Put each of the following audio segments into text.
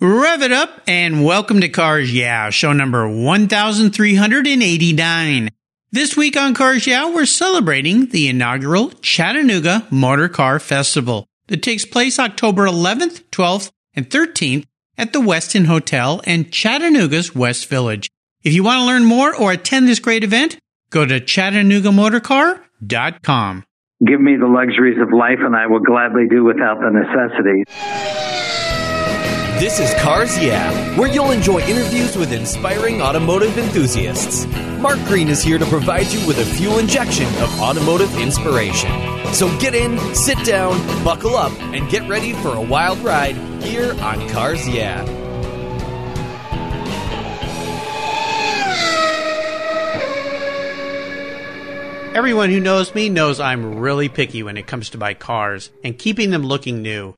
Rev it up and welcome to Cars Yeah, show number 1389. This week on Cars Yeah, we're celebrating the inaugural Chattanooga Motor Car Festival that takes place October 11th, 12th, and 13th at the Westin Hotel in Chattanooga's West Village. If you want to learn more or attend this great event, go to ChattanoogaMotorcar.com. Give me the luxuries of life and I will gladly do without the necessities. This is Cars Yeah, where you'll enjoy interviews with inspiring automotive enthusiasts. Mark Green is here to provide you with a fuel injection of automotive inspiration. So get in, sit down, buckle up, and get ready for a wild ride here on Cars Yeah. Everyone who knows me knows I'm really picky when it comes to my cars and keeping them looking new.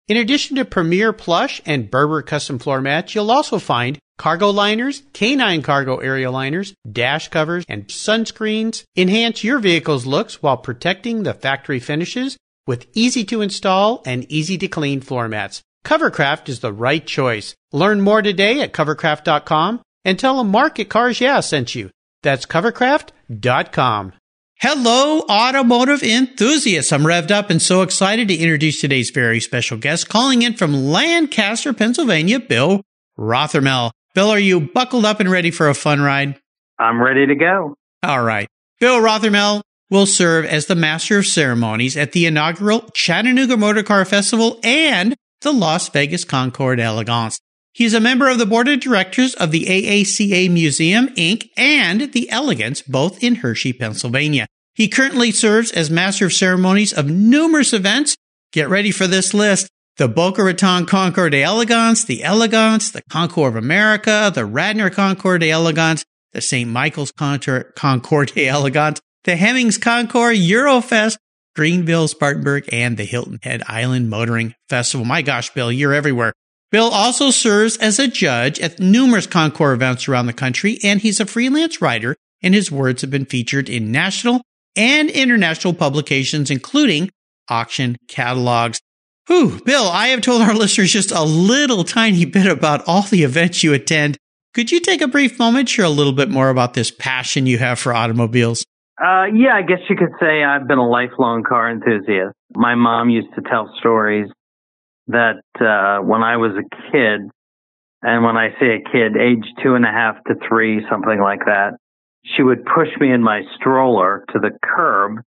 In addition to Premier Plush and Berber custom floor mats, you'll also find cargo liners, canine cargo area liners, dash covers, and sunscreens. Enhance your vehicle's looks while protecting the factory finishes with easy to install and easy to clean floor mats. Covercraft is the right choice. Learn more today at covercraft.com and tell them Mark at Cars Yeah sent you. That's covercraft.com. Hello, automotive enthusiasts. I'm revved up and so excited to introduce today's very special guest calling in from Lancaster, Pennsylvania, Bill Rothermel. Bill, are you buckled up and ready for a fun ride? I'm ready to go. All right. Bill Rothermel will serve as the master of ceremonies at the inaugural Chattanooga Motor Car Festival and the Las Vegas Concours Elegance. He's a member of the board of directors of the AACA Museum, Inc. and the Elegance, both in Hershey, Pennsylvania. He currently serves as master of ceremonies of numerous events. Get ready for this list. The Boca Raton Concours d'Elegance, the Elegance, the Concours of America, the Radnor Concours d'Elegance, the St. Michael's Concours d'Elegance, the Hemmings Concours, Eurofest, Greenville, Spartanburg, and the Hilton Head Island Motoring Festival. My gosh, Bill, you're everywhere. Bill also serves as a judge at numerous Concours events around the country, and he's a freelance writer, and his words have been featured in national and international publications, including auction catalogs. Whew, Bill, I have told our listeners just a little tiny bit about all the events you attend. Could you take a brief moment, share a little bit more about this passion you have for automobiles? Uh, yeah, I guess you could say I've been a lifelong car enthusiast. My mom used to tell stories that uh, when I was a kid, and when I say a kid, age two and a half to three, something like that, she would push me in my stroller to the curb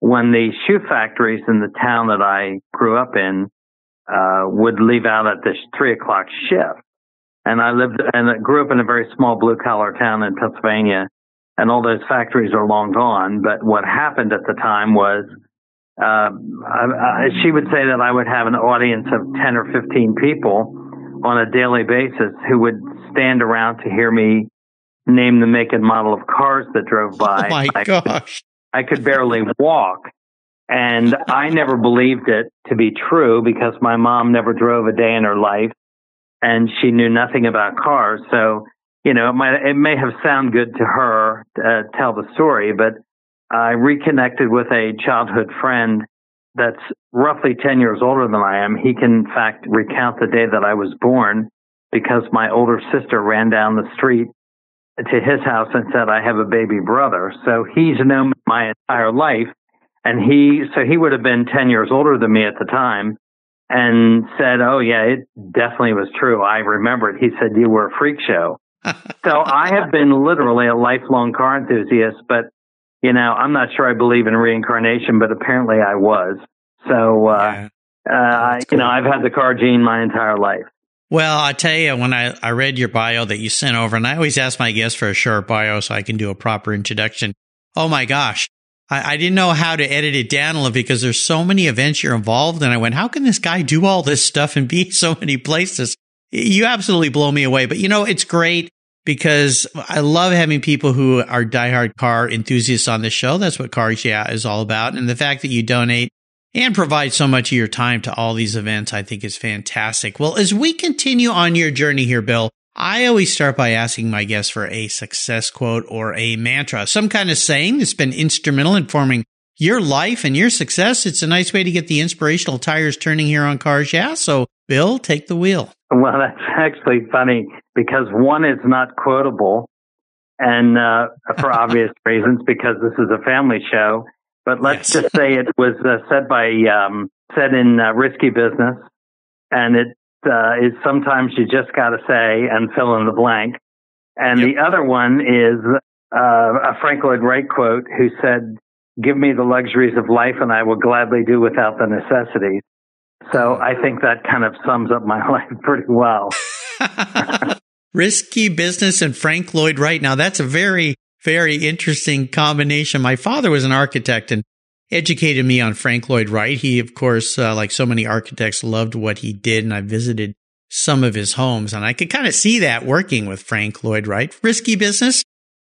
when the shoe factories in the town that I grew up in uh, would leave out at the three o'clock shift. And I lived and grew up in a very small blue collar town in Pennsylvania, and all those factories are long gone. But what happened at the time was uh, I, I, she would say that I would have an audience of 10 or 15 people on a daily basis who would stand around to hear me name the make and model of cars that drove by. Oh my I, gosh. I could barely walk. And I never believed it to be true because my mom never drove a day in her life and she knew nothing about cars. So, you know, it might, it may have sounded good to her to uh, tell the story, but I reconnected with a childhood friend that's roughly 10 years older than I am. He can, in fact, recount the day that I was born because my older sister ran down the street to his house and said, I have a baby brother. So he's known my entire life. And he, so he would have been 10 years older than me at the time and said, Oh, yeah, it definitely was true. I remember it. He said, You were a freak show. so I have been literally a lifelong car enthusiast, but you know, I'm not sure I believe in reincarnation, but apparently I was. So, uh, yeah. uh, you know, I've had the car gene my entire life. Well, I tell you, when I, I read your bio that you sent over, and I always ask my guests for a short bio so I can do a proper introduction. Oh my gosh. I, I didn't know how to edit it down a little because there's so many events you're involved in. I went, how can this guy do all this stuff and be in so many places? You absolutely blow me away. But you know, it's great because I love having people who are diehard car enthusiasts on the show. That's what Cars Yeah is all about. And the fact that you donate and provide so much of your time to all these events, I think is fantastic. Well, as we continue on your journey here, Bill, I always start by asking my guests for a success quote or a mantra, some kind of saying that's been instrumental in forming your life and your success. It's a nice way to get the inspirational tires turning here on Cars Yeah. So, Bill, take the wheel. Well, that's actually funny because one is not quotable, and uh, for obvious reasons, because this is a family show. But let's yes. just say it was uh, said by um, said in uh, Risky Business, and it uh, is sometimes you just got to say and fill in the blank. And yep. the other one is uh, a Frank Lloyd Wright quote, who said, "Give me the luxuries of life, and I will gladly do without the necessities." So I think that kind of sums up my life pretty well. Risky business and Frank Lloyd Wright. Now that's a very, very interesting combination. My father was an architect and educated me on Frank Lloyd Wright. He, of course, uh, like so many architects, loved what he did, and I visited some of his homes, and I could kind of see that working with Frank Lloyd Wright. Risky business.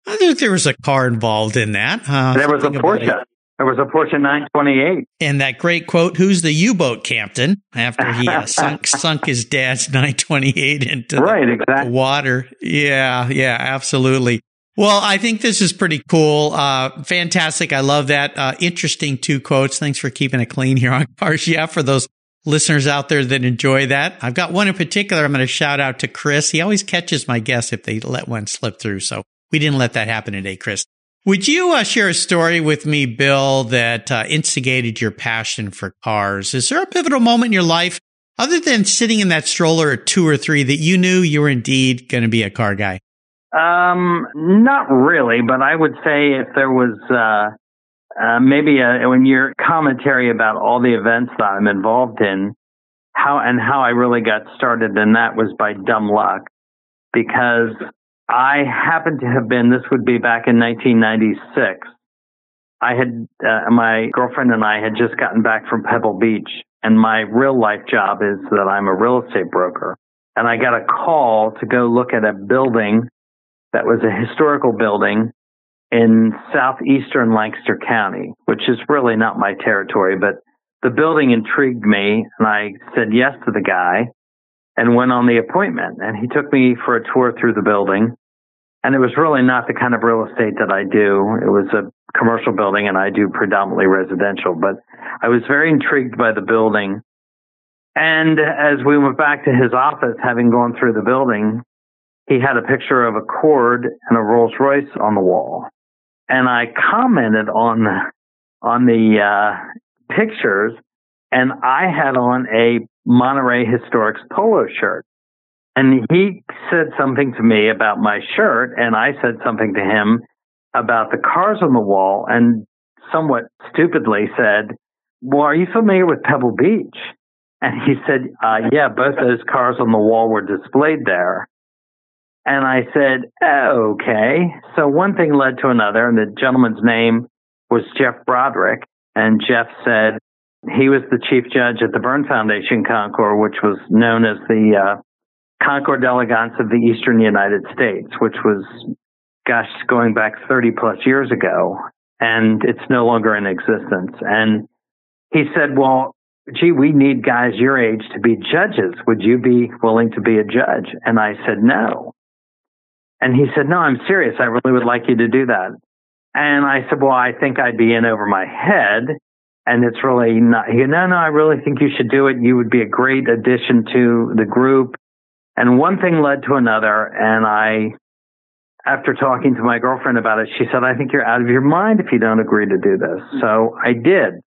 I think there was a car involved in that. Uh, there was a Porsche. There was a Porsche 928. And that great quote, who's the U-boat captain? After he uh, sunk, sunk his dad's 928 into right, the, exactly. water. Yeah, yeah, absolutely. Well, I think this is pretty cool. Uh, fantastic. I love that. Uh, interesting two quotes. Thanks for keeping it clean here on Cars. Yeah, for those listeners out there that enjoy that. I've got one in particular. I'm going to shout out to Chris. He always catches my guests if they let one slip through. So we didn't let that happen today, Chris. Would you uh, share a story with me, Bill, that uh, instigated your passion for cars? Is there a pivotal moment in your life, other than sitting in that stroller at two or three, that you knew you were indeed going to be a car guy? Um, not really, but I would say if there was uh, uh, maybe a, when your commentary about all the events that I'm involved in, how and how I really got started in that was by dumb luck, because I happened to have been, this would be back in 1996. I had, uh, my girlfriend and I had just gotten back from Pebble Beach, and my real life job is that I'm a real estate broker. And I got a call to go look at a building that was a historical building in southeastern Lancaster County, which is really not my territory, but the building intrigued me, and I said yes to the guy and went on the appointment. And he took me for a tour through the building. And it was really not the kind of real estate that I do. It was a commercial building and I do predominantly residential, but I was very intrigued by the building. And as we went back to his office, having gone through the building, he had a picture of a cord and a Rolls Royce on the wall. And I commented on, on the, uh, pictures and I had on a Monterey Historics polo shirt. And he said something to me about my shirt, and I said something to him about the cars on the wall, and somewhat stupidly said, Well, are you familiar with Pebble Beach? And he said, uh, Yeah, both those cars on the wall were displayed there. And I said, Okay. So one thing led to another, and the gentleman's name was Jeff Broderick. And Jeff said he was the chief judge at the Burn Foundation Concours, which was known as the uh, Concours d'Elegance of the Eastern United States, which was, gosh, going back 30 plus years ago, and it's no longer in existence. And he said, well, gee, we need guys your age to be judges. Would you be willing to be a judge? And I said, no. And he said, no, I'm serious. I really would like you to do that. And I said, well, I think I'd be in over my head. And it's really not, he, no, no, I really think you should do it. You would be a great addition to the group. And one thing led to another. And I, after talking to my girlfriend about it, she said, I think you're out of your mind if you don't agree to do this. Mm-hmm. So I did.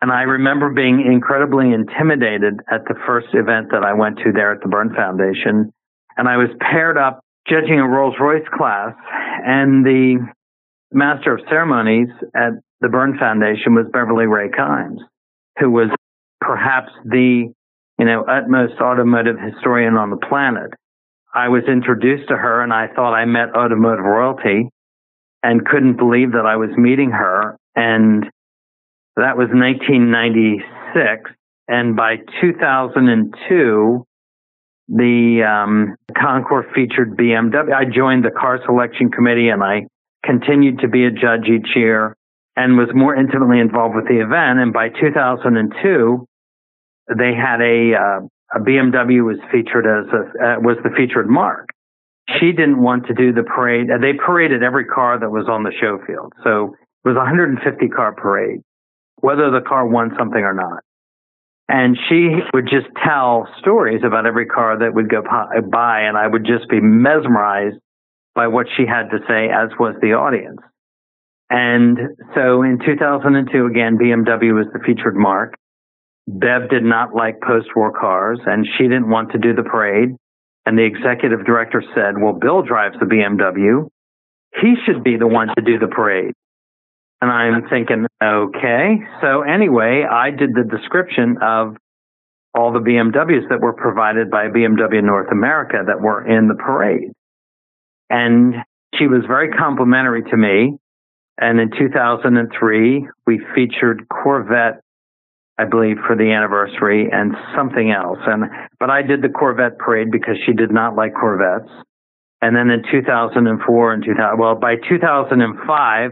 And I remember being incredibly intimidated at the first event that I went to there at the Burn Foundation. And I was paired up judging a Rolls Royce class. And the master of ceremonies at the Burn Foundation was Beverly Rae Kimes, who was perhaps the you know, utmost automotive historian on the planet. I was introduced to her and I thought I met automotive royalty and couldn't believe that I was meeting her. And that was 1996. And by 2002, the um, concours featured BMW. I joined the car selection committee and I continued to be a judge each year and was more intimately involved with the event. And by 2002, they had a, uh, a BMW was featured as a, uh, was the featured marque. She didn't want to do the parade. They paraded every car that was on the show field. So it was a 150 car parade, whether the car won something or not. And she would just tell stories about every car that would go by, and I would just be mesmerized by what she had to say, as was the audience. And so in 2002, again, BMW was the featured marque. Bev did not like post-war cars, and she didn't want to do the parade. And the executive director said, well, Bill drives the BMW. He should be the one to do the parade. And I'm thinking, okay. So anyway, I did the description of all the BMWs that were provided by BMW North America that were in the parade. And she was very complimentary to me. And in 2003, we featured Corvette, I believe, for the anniversary and something else. And, but I did the Corvette parade because she did not like Corvettes. And then in 2004 and 2000, well, by 2005,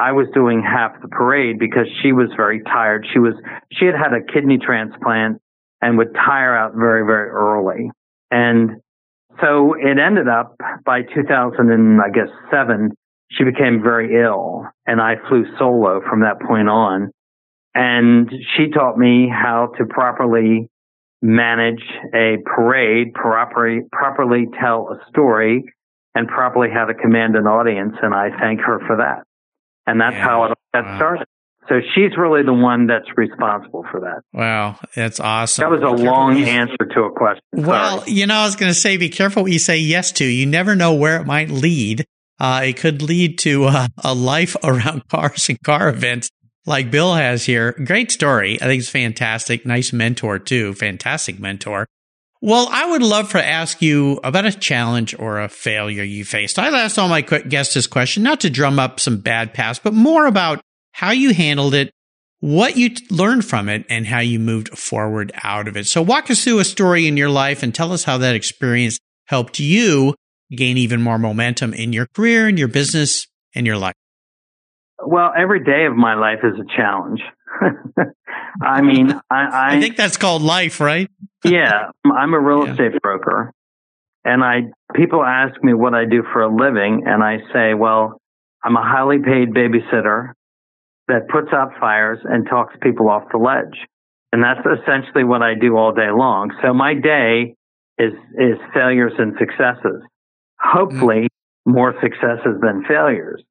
I was doing half the parade because she was very tired. She was, she had had a kidney transplant and would tire out very, very early. And so it ended up by 2000 and I guess seven, she became very ill and I flew solo from that point on. And she taught me how to properly manage a parade, properly, properly tell a story and properly how to command an audience. And I thank her for that. And that's yeah. how it got wow. started. So she's really the one that's responsible for that. Wow, that's awesome. That was a long answer to a question. Sorry. Well, you know, I was going to say, be careful what you say yes to. You never know where it might lead. Uh, it could lead to uh, a life around cars and car events like Bill has here. Great story. I think it's fantastic. Nice mentor too. Fantastic mentor. Well, I would love to ask you about a challenge or a failure you faced. I asked all my guests this question, not to drum up some bad past, but more about how you handled it, what you learned from it, and how you moved forward out of it. So walk us through a story in your life and tell us how that experience helped you gain even more momentum in your career and your business and your life. Well, every day of my life is a challenge. I mean, I, I, I, think that's called life, right? yeah, I'm a real yeah. estate broker, and I people ask me what I do for a living, and I say, well, I'm a highly paid babysitter that puts out fires and talks people off the ledge, and that's essentially what I do all day long. So my day is is failures and successes. Hopefully, mm-hmm. more successes than failures.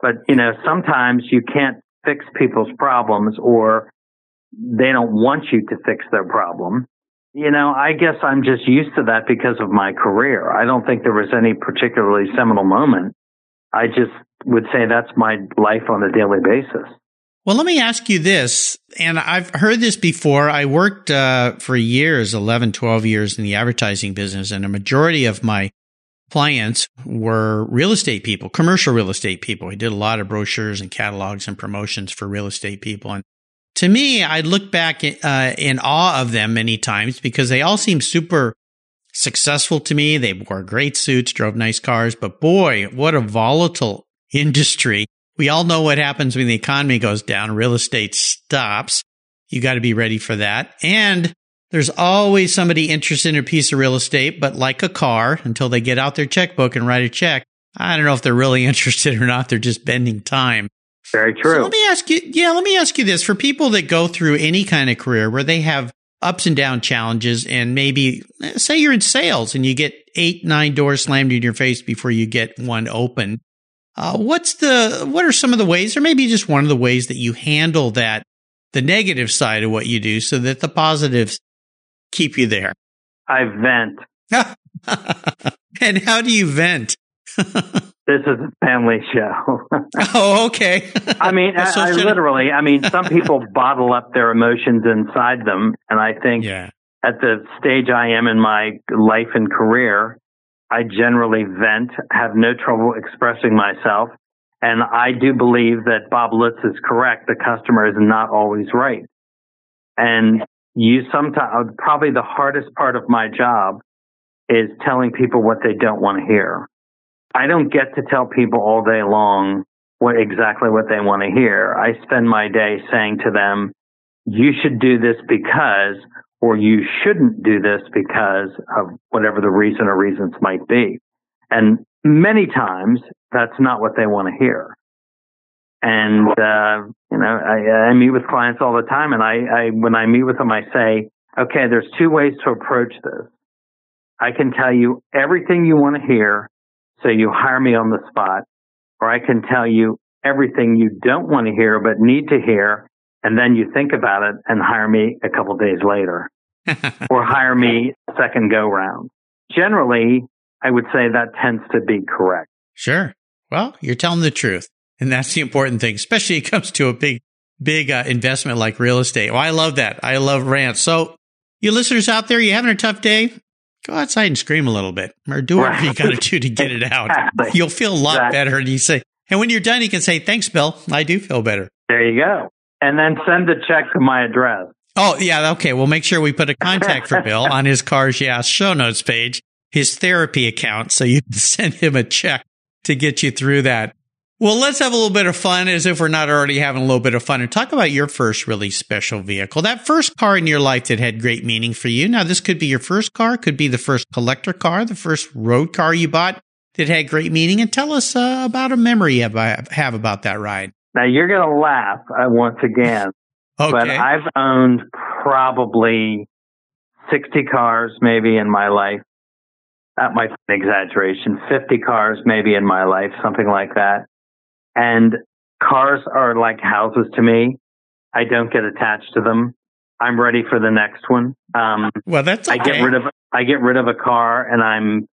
But you know, sometimes you can't fix people's problems or they don't want you to fix their problem. You know, I guess I'm just used to that because of my career. I don't think there was any particularly seminal moment. I just would say that's my life on a daily basis. Well, let me ask you this, and I've heard this before. I worked uh, for years, 11, 12 years in the advertising business, and a majority of my clients were real estate people, commercial real estate people. He did a lot of brochures and catalogs and promotions for real estate people. And to me, I look back uh, in awe of them many times because they all seem super successful to me. They wore great suits, drove nice cars, but boy, what a volatile industry. We all know what happens when the economy goes down. Real estate stops. You got to be ready for that. And there's always somebody interested in a piece of real estate, but like a car, until they get out their checkbook and write a check, I don't know if they're really interested or not. They're just bending time. Very true. So let me ask you, yeah, let me ask you this. For people that go through any kind of career where they have ups and down challenges and maybe eh, say you're in sales and you get eight, nine doors slammed in your face before you get one open. Uh, what's the, what are some of the ways or maybe just one of the ways that you handle that, the negative side of what you do so that the positives keep you there? I vent. and how do you vent? this is a family show. oh, okay. I mean, I, I literally, I mean, some people bottle up their emotions inside them. And I think yeah. at the stage I am in my life and career, I generally vent, have no trouble expressing myself. And I do believe that Bob Lutz is correct. The customer is not always right. And you sometimes, uh, probably the hardest part of my job is telling people what they don't want to hear. I don't get to tell people all day long what exactly what they want to hear. I spend my day saying to them, you should do this because, or you shouldn't do this because of whatever the reason or reasons might be. And many times that's not what they want to hear. And, uh, you know, I, I meet with clients all the time and I, I, when I meet with them, I say, okay, there's two ways to approach this. I can tell you everything you want to hear. So you hire me on the spot or I can tell you everything you don't want to hear, but need to hear. And then you think about it and hire me a couple days later or hire me second go round. Generally, I would say that tends to be correct. Sure. Well, you're telling the truth. And that's the important thing, especially it comes to a big, big uh, investment like real estate. Well, I love that. I love rants. So you listeners out there, you having a tough day? Go outside and scream a little bit or do whatever you got to do to get it out. You'll feel a lot exactly. better. And you say, and when you're done, you can say, thanks, Bill. I do feel better. There you go. And then send a check to my address. Oh, yeah. Okay. We'll make sure we put a contact for Bill on his Cars Yeah show notes page, his therapy account. So you can send him a check to get you through that. Well, let's have a little bit of fun as if we're not already having a little bit of fun and talk about your first really special vehicle. That first car in your life that had great meaning for you. Now, this could be your first car, could be the first collector car, the first road car you bought that had great meaning. And tell us uh, about a memory you have, about that ride. Now, you're going to laugh uh, once again, okay. but I've owned probably 60 cars maybe in my life. That might be an exaggeration. 50 cars maybe in my life, something like that. And cars are like houses to me. I don't get attached to them. I'm ready for the next one. Um, well, that's okay. I get rid of I get rid of a car, and I'm.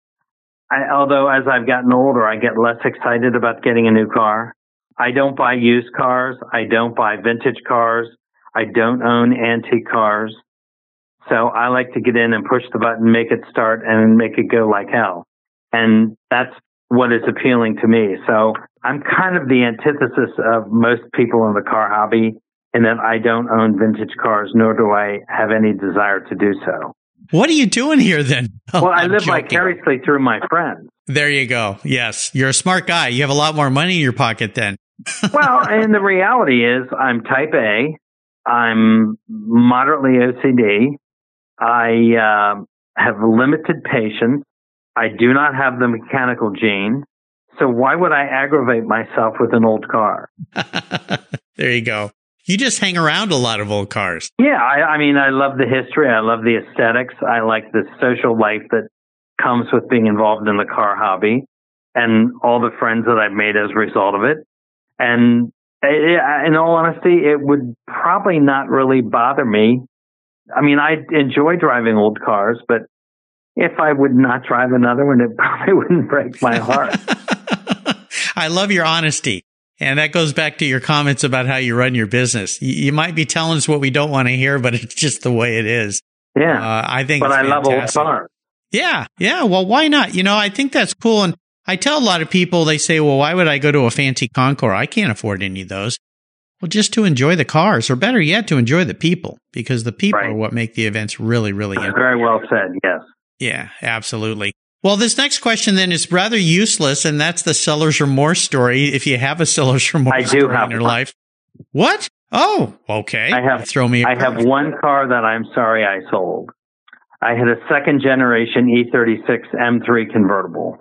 I, although as I've gotten older, I get less excited about getting a new car. I don't buy used cars. I don't buy vintage cars. I don't own antique cars. So I like to get in and push the button, make it start, and make it go like hell. And that's what is appealing to me. So I'm kind of the antithesis of most people in the car hobby in that I don't own vintage cars, nor do I have any desire to do so. What are you doing here then? Oh, well, I I'm live joking. vicariously through my friends. There you go. Yes, you're a smart guy. You have a lot more money in your pocket then. well, and the reality is I'm type A. I'm moderately OCD. I uh, have limited patience. I do not have the mechanical gene. So why would I aggravate myself with an old car? there you go. You just hang around a lot of old cars. Yeah, I, I mean, I love the history. I love the aesthetics. I like the social life that comes with being involved in the car hobby and all the friends that I've made as a result of it. And it, in all honesty, it would probably not really bother me. I mean, I enjoy driving old cars, but if I would not drive another one, it probably wouldn't break my heart. I love your honesty. And that goes back to your comments about how you run your business. You, you might be telling us what we don't want to hear, but it's just the way it is. Yeah. Uh, I think, but I love old cars. Yeah. Yeah. Well, why not? You know, I think that's cool. And I tell a lot of people, they say, well, why would I go to a fancy Concours? I can't afford any of those. Well, just to enjoy the cars, or better yet, to enjoy the people, because the people right. are what make the events really, really interesting. Very well said. Yes. Yeah, absolutely. Well, this next question then is rather useless, and that's the seller's remorse story. If you have a seller's remorse I do have in your one. life, what? Oh, okay. I have throw me. I have one car that I'm sorry I sold. I had a second generation E36 M3 convertible,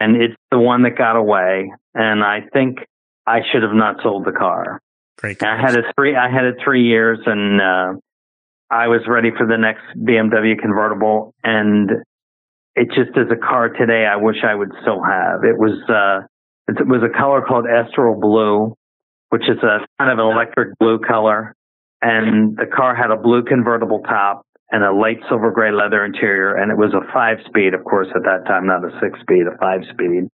and it's the one that got away. And I think I should have not sold the car. Great. I had it three. I had it three years, and uh, I was ready for the next BMW convertible, and it just is a car today I wish I would still have. It was uh, it was a color called Estoril Blue, which is a kind of an electric blue color, and the car had a blue convertible top and a light silver gray leather interior, and it was a five speed, of course, at that time, not a six speed, a five speed.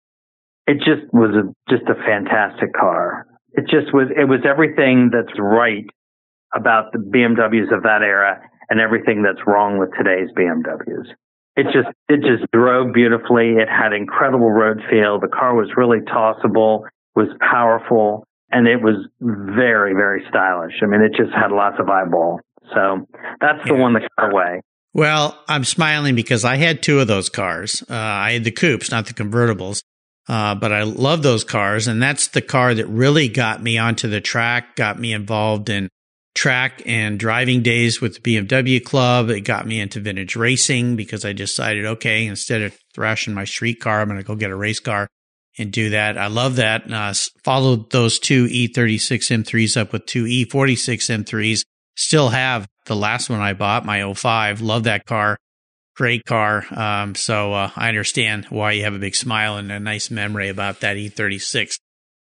It just was a, just a fantastic car. It just was, it was everything that's right about the BMWs of that era and everything that's wrong with today's BMWs. It just it just drove beautifully. It had incredible road feel. The car was really tossable, was powerful, and it was very very stylish. I mean, it just had lots of eyeball. So that's the yeah. one that got away. Well, I'm smiling because I had two of those cars. Uh, I had the coupes, not the convertibles. Uh, but I love those cars. And that's the car that really got me onto the track, got me involved in track and driving days with the BMW club. It got me into vintage racing because I decided, okay, instead of thrashing my street car, I'm going to go get a race car and do that. I love that. Uh, followed those two E36 M3s up with two E46 M3s. Still have the last one I bought, my 05. Love that car. Great car. Um, so uh, I understand why you have a big smile and a nice memory about that E36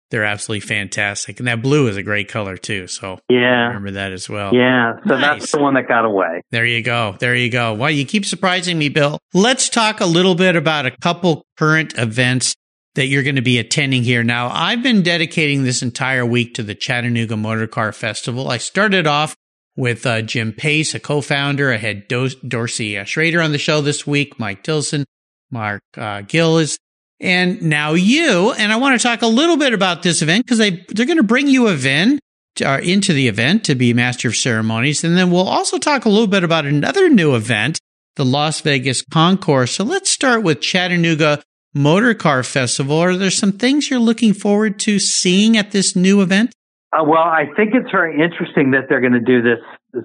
they're absolutely fantastic. And that blue is a great color too. So yeah, remember that as well. Yeah. So nice. that's the one that got away. There you go. There you go. Well, you keep surprising me, Bill. Let's talk a little bit about a couple current events that you're going to be attending here. Now, I've been dedicating this entire week to the Chattanooga Motor Car Festival. I started off with uh, Jim Pace, a co-founder. I had Do- Dorsey uh, Schrader on the show this week, Mike Tilson, Mark uh, Gill is and now you. And I want to talk a little bit about this event because they, they're going to bring you event to, uh, into the event to be master of ceremonies. And then we'll also talk a little bit about another new event, the Las Vegas Concours. So let's start with Chattanooga Motor Car Festival. Are there some things you're looking forward to seeing at this new event? Uh, well, I think it's very interesting that they're going to do this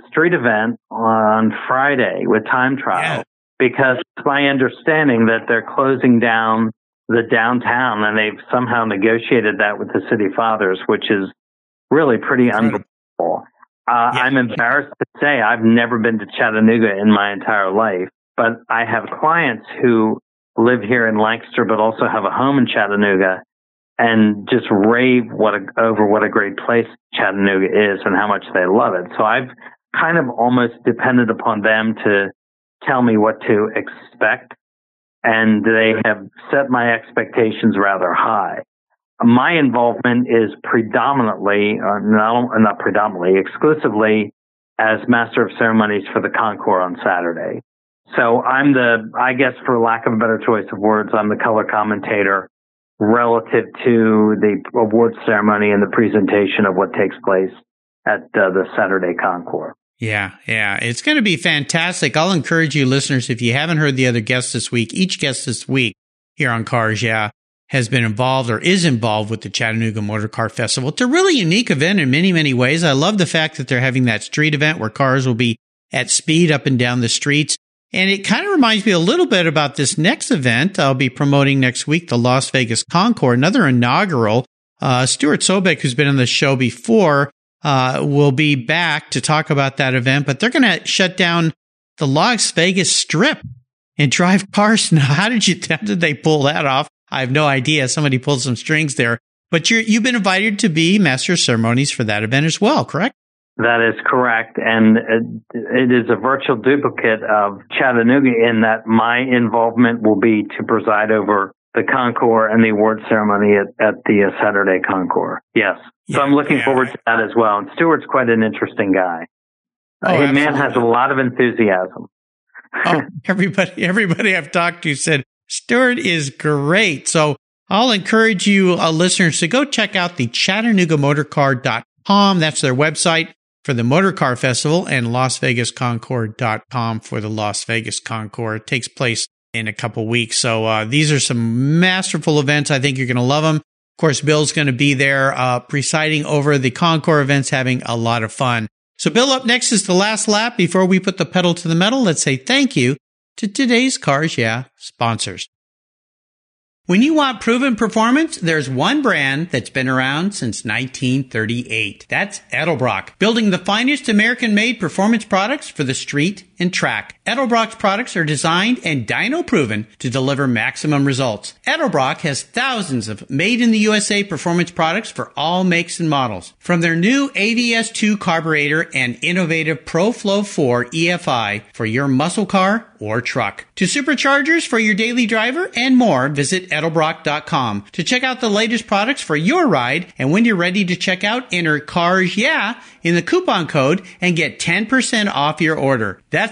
street event on Friday with time trial yeah. because it's my understanding that they're closing down the downtown, and they've somehow negotiated that with the city fathers, which is really pretty unbelievable. Uh, yeah. I'm embarrassed to say I've never been to Chattanooga in my entire life, but I have clients who live here in Lancaster, but also have a home in Chattanooga and just rave what a, over what a great place Chattanooga is and how much they love it. So I've kind of almost depended upon them to tell me what to expect and they have set my expectations rather high. My involvement is predominantly, uh, not, not predominantly, exclusively as master of ceremonies for the Concours on Saturday. So I'm the, I guess for lack of a better choice of words, I'm the color commentator relative to the awards ceremony and the presentation of what takes place at uh, the Saturday Concours. Yeah, yeah. It's going to be fantastic. I'll encourage you listeners, if you haven't heard the other guests this week, each guest this week here on Cars Yeah has been involved or is involved with the Chattanooga Motor Car Festival. It's a really unique event in many, many ways. I love the fact that they're having that street event where cars will be at speed up and down the streets. And it kind of reminds me a little bit about this next event I'll be promoting next week, the Las Vegas Concours, another inaugural. Uh, Stuart Sobek, who's been on the show before, uh, will be back to talk about that event, but they're going to shut down the Las Vegas Strip and drive cars. Now, how did you, how did they pull that off? I have no idea. Somebody pulled some strings there, but you you've been invited to be master of ceremonies for that event as well, correct? That is correct. And it is a virtual duplicate of Chattanooga in that my involvement will be to preside over the Concours and the award ceremony at, at the uh, Saturday Concours. Yes. Yeah, so I'm looking yeah. forward to that as well. And Stuart's quite an interesting guy. Oh, uh, man has a lot of enthusiasm. oh, everybody, everybody I've talked to said Stuart is great. So I'll encourage you uh, listeners to go check out the ChattanoogaMotorCar.com. That's their website for the Motor Car Festival and LasVegasConcours.com for the Las Vegas Concours. It takes place in a couple weeks. So uh, these are some masterful events. I think you're going to love them. Of course, Bill's going to be there uh, presiding over the Concours events, having a lot of fun. So, Bill, up next is the last lap. Before we put the pedal to the metal, let's say thank you to today's Cars Yeah sponsors. When you want proven performance, there's one brand that's been around since 1938. That's Edelbrock, building the finest American-made performance products for the street and track. Edelbrock's products are designed and dyno proven to deliver maximum results. Edelbrock has thousands of made in the USA performance products for all makes and models. From their new AVS2 carburetor and innovative Pro-Flo 4 EFI for your muscle car or truck. To superchargers for your daily driver and more, visit edelbrock.com to check out the latest products for your ride. And when you're ready to check out, enter CARS YEAH in the coupon code and get 10% off your order. That's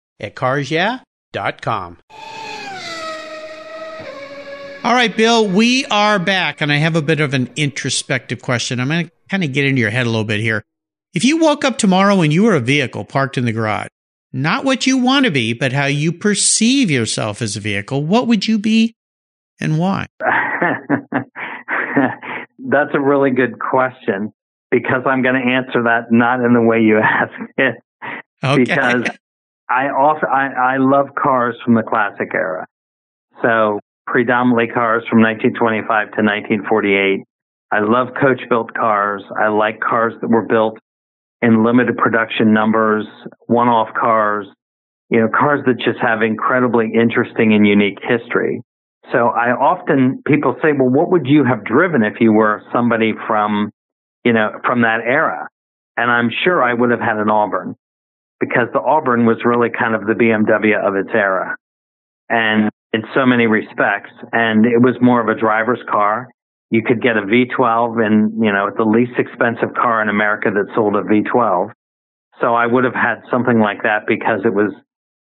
at carsyeah.com. All right, Bill, we are back, and I have a bit of an introspective question. I'm going to kind of get into your head a little bit here. If you woke up tomorrow and you were a vehicle parked in the garage, not what you want to be, but how you perceive yourself as a vehicle, what would you be and why? That's a really good question because I'm going to answer that not in the way you asked it. Okay. Because I also I, I love cars from the classic era. So predominantly cars from 1925 to 1948. I love coach built cars. I like cars that were built in limited production numbers, one off cars, you know, cars that just have incredibly interesting and unique history. So I often, people say, well, what would you have driven if you were somebody from, you know, from that era? And I'm sure I would have had an Auburn because the Auburn was really kind of the BMW of its era. And in so many respects, and it was more of a driver's car. You could get a V12 and, you know, the least expensive car in America that sold a V12. So I would have had something like that because it was,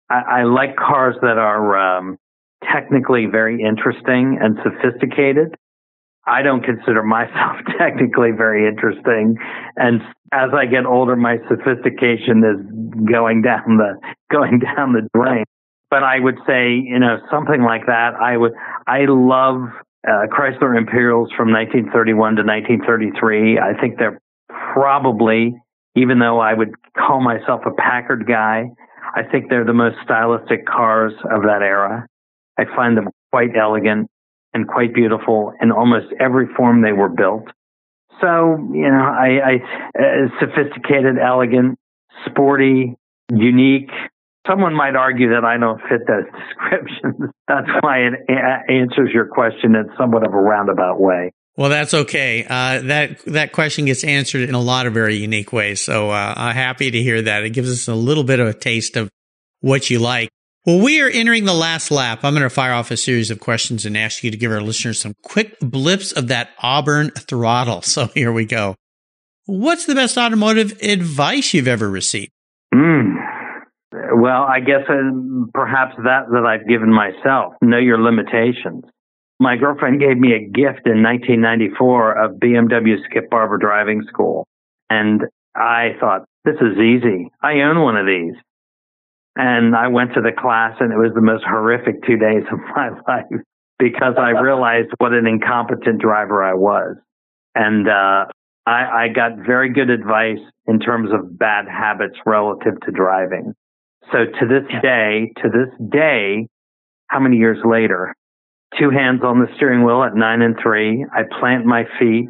I, I like cars that are, um, technically very interesting and sophisticated. I don't consider myself technically very interesting. And as I get older, my sophistication is going down the, going down the drain. But I would say, you know, something like that. I would, I love uh, Chrysler Imperials from 1931 to 1933. I think they're probably, even though I would call myself a Packard guy, I think they're the most stylistic cars of that era. I find them quite elegant and quite beautiful in almost every form they were built. So, you know, I, I uh, sophisticated, elegant, sporty, unique. Someone might argue that I don't fit those descriptions. That's why it a- answers your question in somewhat of a roundabout way. Well, that's okay. Uh, that that question gets answered in a lot of very unique ways. So uh, I'm happy to hear that. It gives us a little bit of a taste of what you like. Well, we are entering the last lap. I'm going to fire off a series of questions and ask you to give our listeners some quick blips of that Auburn throttle. So here we go. What's the best automotive advice you've ever received? Mm. Well, I guess uh, perhaps that that I've given myself. Know your limitations. My girlfriend gave me a gift in 1994 of BMW Skip Barber driving school. And I thought, this is easy. I own one of these. And I went to the class and it was the most horrific two days of my life because I realized what an incompetent driver I was. And, uh, I, I got very good advice in terms of bad habits relative to driving. So to this day, to this day, how many years later, two hands on the steering wheel at nine and three, I plant my feet,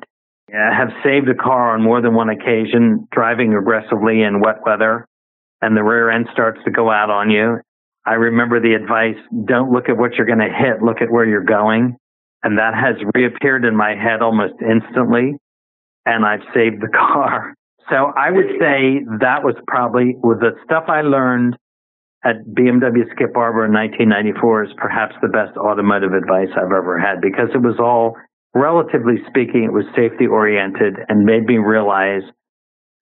I have saved a car on more than one occasion, driving aggressively in wet weather and the rear end starts to go out on you. I remember the advice, don't look at what you're going to hit, look at where you're going. And that has reappeared in my head almost instantly. And I've saved the car. So I would say that was probably with the stuff I learned at BMW Skip Barber in 1994 is perhaps the best automotive advice I've ever had because it was all relatively speaking, it was safety oriented and made me realize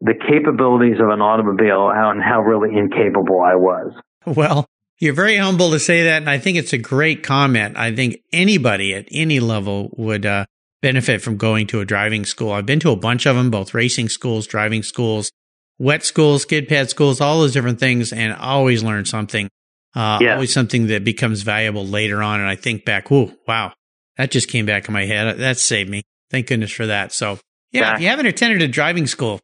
the capabilities of an automobile and how really incapable I was. Well, you're very humble to say that, and I think it's a great comment. I think anybody at any level would uh, benefit from going to a driving school. I've been to a bunch of them, both racing schools, driving schools, wet schools, skid pad schools, all those different things, and always learn something. Uh, yeah. Always something that becomes valuable later on. And I think back, whoa, wow, that just came back in my head. That saved me. Thank goodness for that. So, yeah, yeah. if you haven't attended a driving school,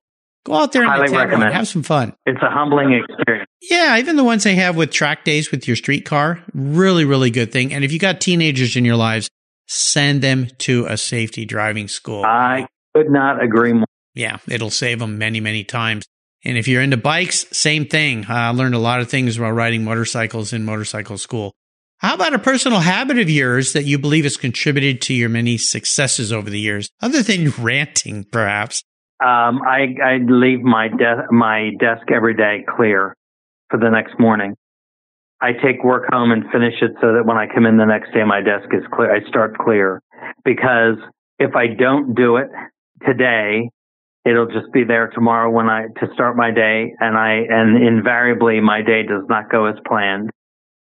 go out there and Highly recommend. one. Have some fun. It's a humbling experience. Yeah, even the ones they have with track days with your street car, really, really good thing. And if you got teenagers in your lives, send them to a safety driving school. I could not agree more. Yeah, it'll save them many, many times. And if you're into bikes, same thing. I learned a lot of things while riding motorcycles in motorcycle school. How about a personal habit of yours that you believe has contributed to your many successes over the years, other than ranting, perhaps? Um, I, I leave my my desk every day clear for the next morning. I take work home and finish it so that when I come in the next day, my desk is clear. I start clear because if I don't do it today, it'll just be there tomorrow when I to start my day, and I and invariably my day does not go as planned,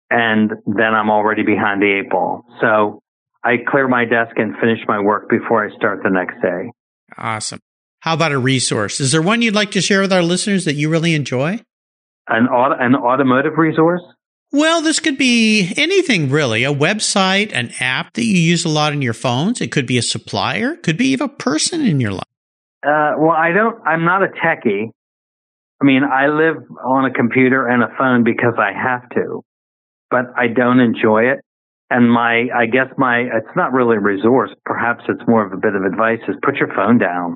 and then I'm already behind the eight ball. So I clear my desk and finish my work before I start the next day. Awesome. How about a resource? Is there one you'd like to share with our listeners that you really enjoy? An auto, an automotive resource? Well, this could be anything really. A website, an app that you use a lot in your phones. It could be a supplier. It could be even a person in your life. Uh, well, I don't. I'm not a techie. I mean, I live on a computer and a phone because I have to, but I don't enjoy it. And my, I guess my, it's not really a resource. Perhaps it's more of a bit of advice: is put your phone down.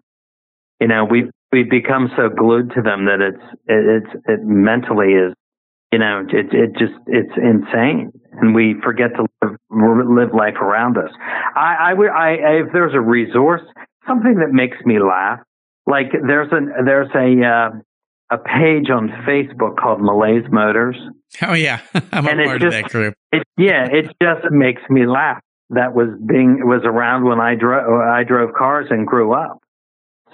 You know, we've we've become so glued to them that it's it, it's it mentally is, you know, it it just it's insane, and we forget to live, live life around us. I I, I if there's a resource, something that makes me laugh. Like there's a there's a uh, a page on Facebook called Malaise Motors. Oh yeah, I'm and a part just, of that group. It, yeah, it just makes me laugh. That was being was around when I drove I drove cars and grew up.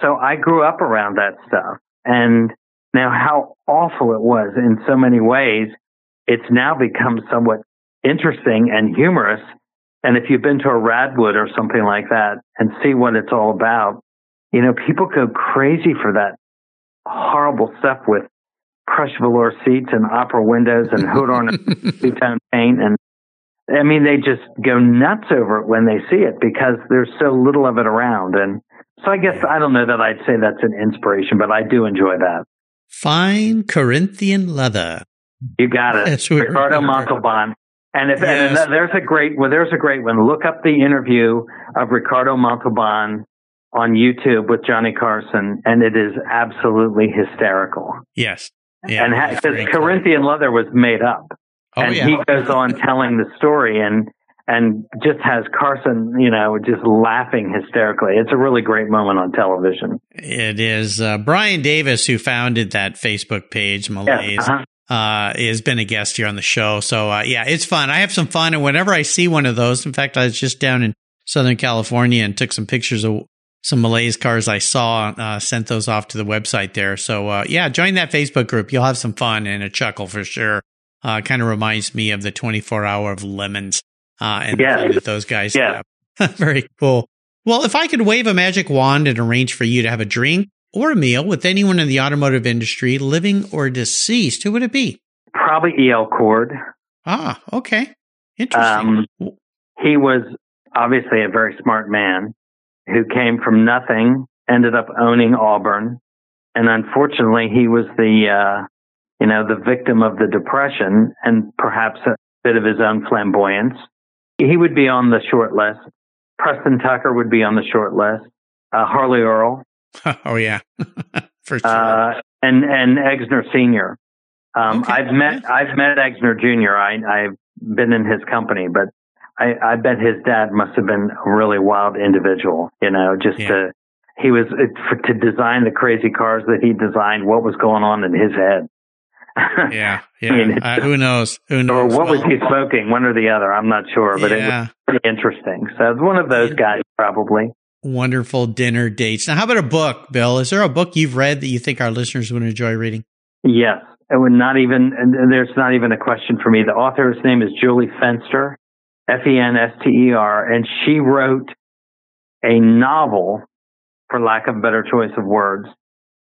So I grew up around that stuff, and now how awful it was in so many ways. It's now become somewhat interesting and humorous and if you've been to a Radwood or something like that and see what it's all about, you know, people go crazy for that horrible stuff with crushed velour seats and opera windows and hood on two-tone paint. And I mean, they just go nuts over it when they see it because there's so little of it around. And so I guess I don't know that I'd say that's an inspiration, but I do enjoy that. Fine Corinthian leather. You got it. Ricardo Montalban. And if yes. and there's a great well, there's a great one. Look up the interview of Ricardo Montalban on YouTube with Johnny Carson, and it is absolutely hysterical. Yes, yeah, and because Corinthian leather was made up, oh, and yeah. he goes on telling the story and and just has Carson, you know, just laughing hysterically. It's a really great moment on television. It is uh, Brian Davis who founded that Facebook page, Malaise. Yes, uh-huh uh, has been a guest here on the show. So, uh, yeah, it's fun. I have some fun. And whenever I see one of those, in fact, I was just down in Southern California and took some pictures of some Malaise cars I saw, uh, sent those off to the website there. So, uh, yeah, join that Facebook group. You'll have some fun and a chuckle for sure. Uh, kind of reminds me of the 24 hour of lemons, uh, and yeah. that those guys yeah. have. Very cool. Well, if I could wave a magic wand and arrange for you to have a drink, or a meal with anyone in the automotive industry, living or deceased, who would it be? Probably E.L. Cord. Ah, okay. Interesting. Um, he was obviously a very smart man who came from nothing, ended up owning Auburn, and unfortunately, he was the uh, you know the victim of the depression and perhaps a bit of his own flamboyance. He would be on the short list. Preston Tucker would be on the short list. Uh, Harley Earl, oh yeah, for sure. Uh, and and Exner Senior. Um, okay. I've met I've met Exner Junior. I I've been in his company, but I, I bet his dad must have been a really wild individual. You know, just yeah. to he was for, to design the crazy cars that he designed. What was going on in his head? Yeah, yeah. I mean, uh, who knows? Who knows? Or what well, was he smoking? One or the other? I'm not sure, but yeah. it was pretty interesting. So it's one of those guys, probably. Wonderful dinner dates. Now, how about a book, Bill? Is there a book you've read that you think our listeners would enjoy reading? Yes, it would not even. And there's not even a question for me. The author's name is Julie Fenster, F E N S T E R, and she wrote a novel, for lack of a better choice of words,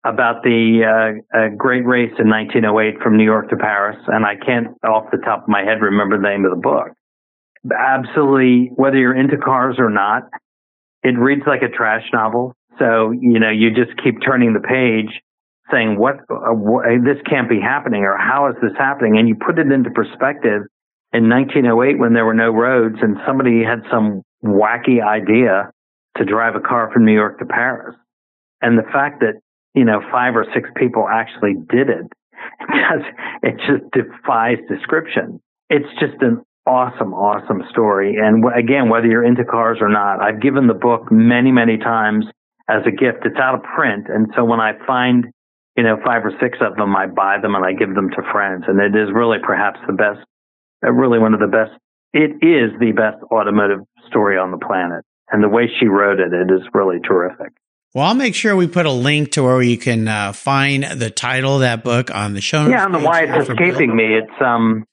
about the uh, uh, Great Race in 1908 from New York to Paris, and I can't off the top of my head remember the name of the book. Absolutely, whether you're into cars or not, it reads like a trash novel. So you know, you just keep turning the page, saying, "What? Uh, what this can't be happening," or "How is this happening?" And you put it into perspective. In 1908, when there were no roads, and somebody had some wacky idea to drive a car from New York to Paris, and the fact that you know, five or six people actually did it. It just, it just defies description. It's just an awesome, awesome story. And again, whether you're into cars or not, I've given the book many, many times as a gift. It's out of print. And so when I find, you know, five or six of them, I buy them and I give them to friends. And it is really perhaps the best, uh, really one of the best. It is the best automotive story on the planet. And the way she wrote it, it is really terrific. Well, I'll make sure we put a link to where you can uh, find the title of that book on the show. Yeah, on the why it's escaping me. It's um,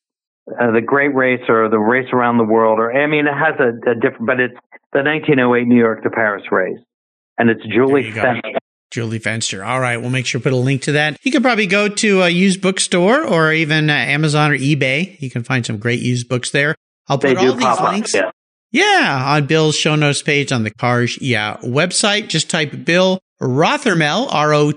uh, the Great Race or the Race Around the World, or I mean, it has a, a different, but it's the 1908 New York to Paris race, and it's Julie Fenster. Julie Fenster. All right, we'll make sure to put a link to that. You can probably go to a used bookstore or even uh, Amazon or eBay. You can find some great used books there. I'll put all these links. Up, yeah. Yeah, on Bill's show notes page on the Cars Yeah website, just type Bill Rothermel, R-O-T-H-E-R-M-E-L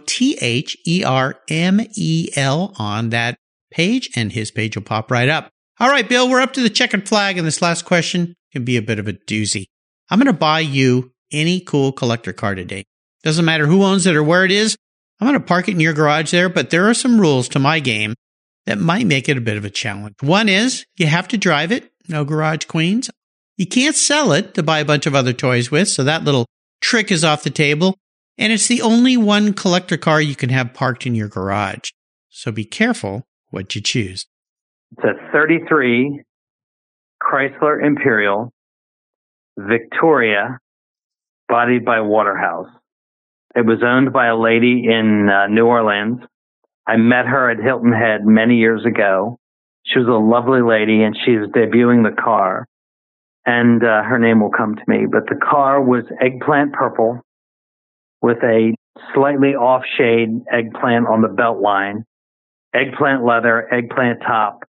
on that page and his page will pop right up. All right, Bill, we're up to the checkered flag and this last question can be a bit of a doozy. I'm going to buy you any cool collector car today. Doesn't matter who owns it or where it is. I'm going to park it in your garage there, but there are some rules to my game that might make it a bit of a challenge. One is you have to drive it. No garage queens. You can't sell it to buy a bunch of other toys with, so that little trick is off the table. And it's the only one collector car you can have parked in your garage. So be careful what you choose. It's a 33 Chrysler Imperial Victoria bodied by Waterhouse. It was owned by a lady in uh, New Orleans. I met her at Hilton Head many years ago. She was a lovely lady and she was debuting the car and uh, her name will come to me. But the car was eggplant purple with a slightly off shade eggplant on the belt line, eggplant leather, eggplant top,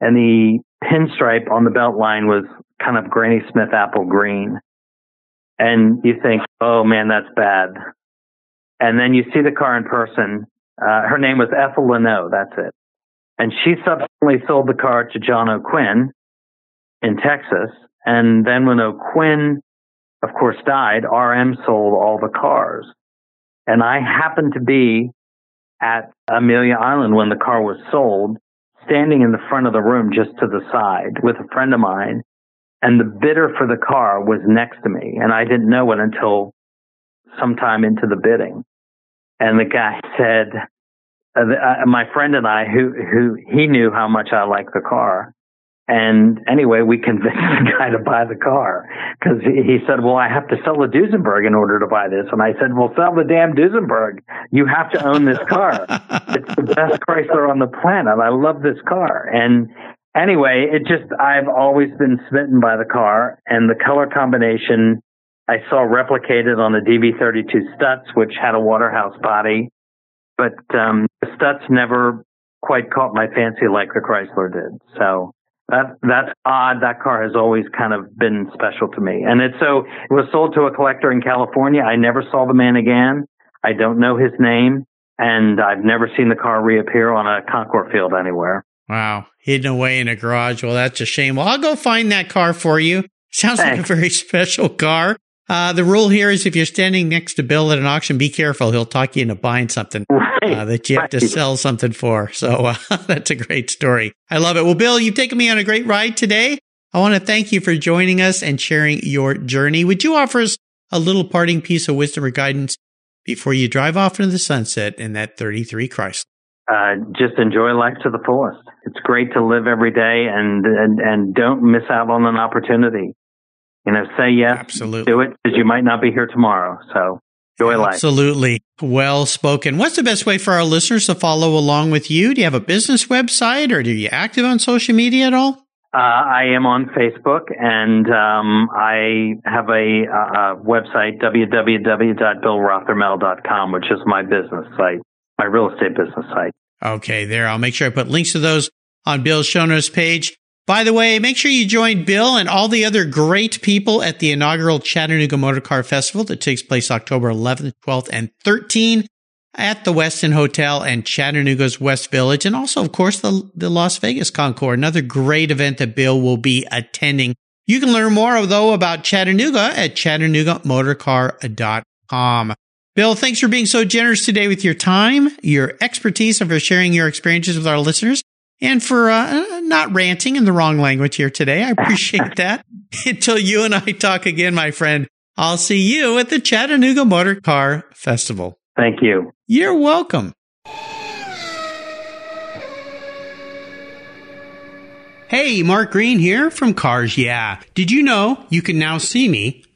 and the pinstripe on the belt line was kind of Granny Smith apple green. And you think, oh man, that's bad. And then you see the car in person. Uh, her name was Ethel Leno. That's it. And she subsequently sold the car to John O'Quinn, in Texas. And then when O'Quinn, of course, died, RM sold all the cars. And I happened to be at Amelia Island when the car was sold, standing in the front of the room just to the side with a friend of mine. And the bidder for the car was next to me. And I didn't know it until sometime into the bidding. And the guy said, uh, uh, my friend and I, who, who he knew how much I liked the car, and anyway, we convinced the guy to buy the car because he said, well, I have to sell the Duesenberg in order to buy this. And I said, well, sell the damn Duesenberg. You have to own this car. it's the best Chrysler on the planet. I love this car. And anyway, it just, I've always been smitten by the car and the color combination I saw replicated on the DV32 Stutz, which had a Waterhouse body. But um, the Stutz never quite caught my fancy like the Chrysler did. So that that's odd. That car has always kind of been special to me. And it's so it was sold to a collector in California. I never saw the man again. I don't know his name, and I've never seen the car reappear on a concours field anywhere. Wow, hidden away in a garage. Well, that's a shame. Well, I'll go find that car for you. Sounds Thanks. like a very special car. Uh, the rule here is if you're standing next to Bill at an auction, be careful. He'll talk you into buying something right, uh, that you have right. to sell something for. So uh, that's a great story. I love it. Well, Bill, you've taken me on a great ride today. I want to thank you for joining us and sharing your journey. Would you offer us a little parting piece of wisdom or guidance before you drive off into the sunset in that 33 Chrysler? uh, just enjoy life to the fullest. It's great to live every day and, and, and don't miss out on an opportunity. You know, say yes, Absolutely. do it because you might not be here tomorrow. So enjoy life. Absolutely. Well spoken. What's the best way for our listeners to follow along with you? Do you have a business website or are you active on social media at all? Uh, I am on Facebook and um, I have a, a website, www.billrothermel.com, which is my business site, my real estate business site. Okay, there. I'll make sure I put links to those on Bill's show notes page. By the way, make sure you join Bill and all the other great people at the inaugural Chattanooga Motor Car Festival that takes place October 11th, 12th, and 13th at the Westin Hotel and Chattanooga's West Village. And also, of course, the, the Las Vegas Concours, another great event that Bill will be attending. You can learn more, though, about Chattanooga at chattanoogamotorcar.com. Bill, thanks for being so generous today with your time, your expertise, and for sharing your experiences with our listeners and for uh, not ranting in the wrong language here today. I appreciate that. Until you and I talk again, my friend, I'll see you at the Chattanooga Motor Car Festival. Thank you. You're welcome. Hey, Mark Green here from Cars Yeah. Did you know you can now see me